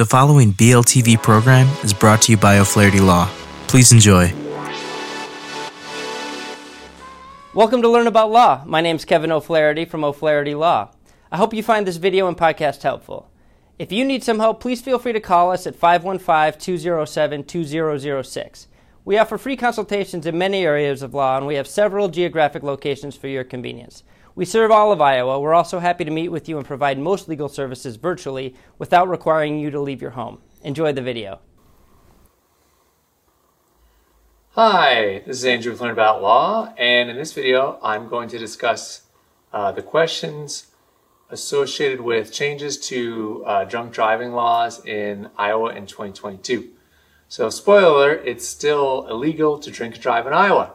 The following BLTV program is brought to you by O'Flaherty Law. Please enjoy. Welcome to Learn About Law. My name is Kevin O'Flaherty from O'Flaherty Law. I hope you find this video and podcast helpful. If you need some help, please feel free to call us at 515 207 2006. We offer free consultations in many areas of law, and we have several geographic locations for your convenience. We serve all of Iowa. We're also happy to meet with you and provide most legal services virtually without requiring you to leave your home. Enjoy the video. Hi, this is Andrew with Learn About Law, and in this video, I'm going to discuss uh, the questions associated with changes to uh, drunk driving laws in Iowa in 2022. So, spoiler it's still illegal to drink and drive in Iowa.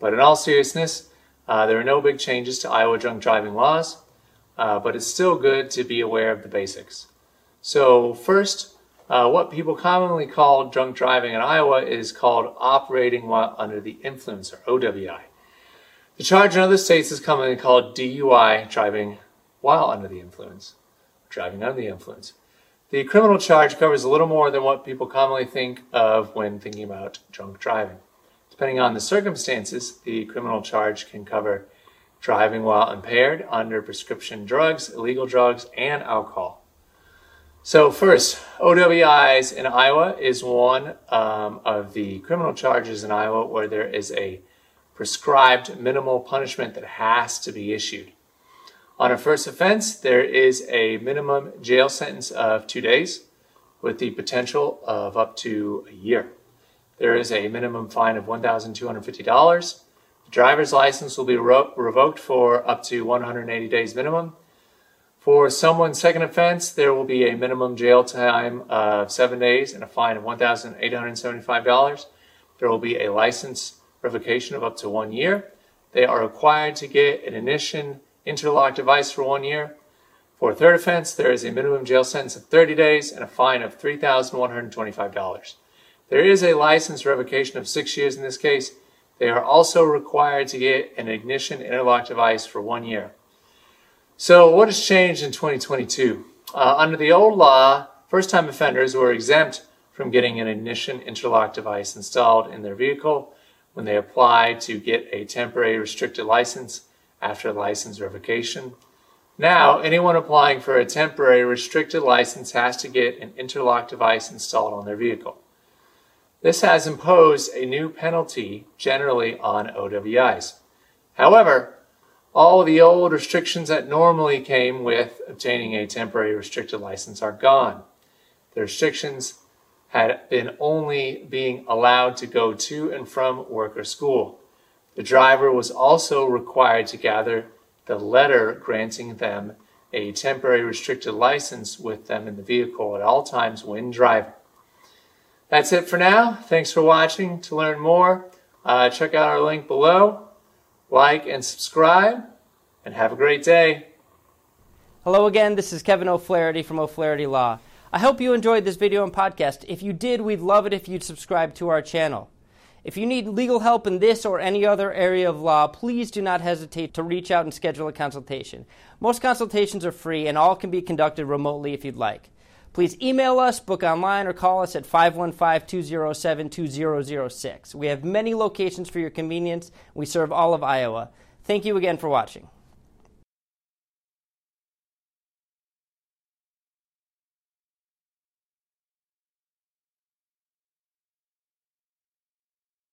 But in all seriousness, uh, there are no big changes to Iowa drunk driving laws, uh, but it's still good to be aware of the basics. So, first, uh, what people commonly call drunk driving in Iowa is called operating while under the influence, or OWI. The charge in other states is commonly called DUI, driving while under the influence, driving under the influence. The criminal charge covers a little more than what people commonly think of when thinking about drunk driving. Depending on the circumstances, the criminal charge can cover driving while impaired under prescription drugs, illegal drugs, and alcohol. So, first, OWIs in Iowa is one um, of the criminal charges in Iowa where there is a prescribed minimal punishment that has to be issued. On a first offense, there is a minimum jail sentence of two days with the potential of up to a year. There is a minimum fine of $1,250. The driver's license will be revoked for up to 180 days minimum for someone's second offense, there will be a minimum jail time of seven days and a fine of $1,875. There will be a license revocation of up to one year. They are required to get an ignition interlock device for one year. For a third offense, there is a minimum jail sentence of 30 days and a fine of $3,125. There is a license revocation of six years in this case. They are also required to get an ignition interlock device for one year. So, what has changed in 2022? Uh, under the old law, first time offenders were exempt from getting an ignition interlock device installed in their vehicle when they applied to get a temporary restricted license after license revocation. Now, anyone applying for a temporary restricted license has to get an interlock device installed on their vehicle. This has imposed a new penalty generally on OWIs. However, all the old restrictions that normally came with obtaining a temporary restricted license are gone. The restrictions had been only being allowed to go to and from work or school. The driver was also required to gather the letter granting them a temporary restricted license with them in the vehicle at all times when driving. That's it for now. Thanks for watching. To learn more, uh, check out our link below like, and subscribe, and have a great day. Hello again, this is Kevin O'Flaherty from O'Flaherty Law. I hope you enjoyed this video and podcast. If you did, we'd love it if you'd subscribe to our channel. If you need legal help in this or any other area of law, please do not hesitate to reach out and schedule a consultation. Most consultations are free and all can be conducted remotely if you'd like. Please email us, book online, or call us at 515 207 2006. We have many locations for your convenience. We serve all of Iowa. Thank you again for watching.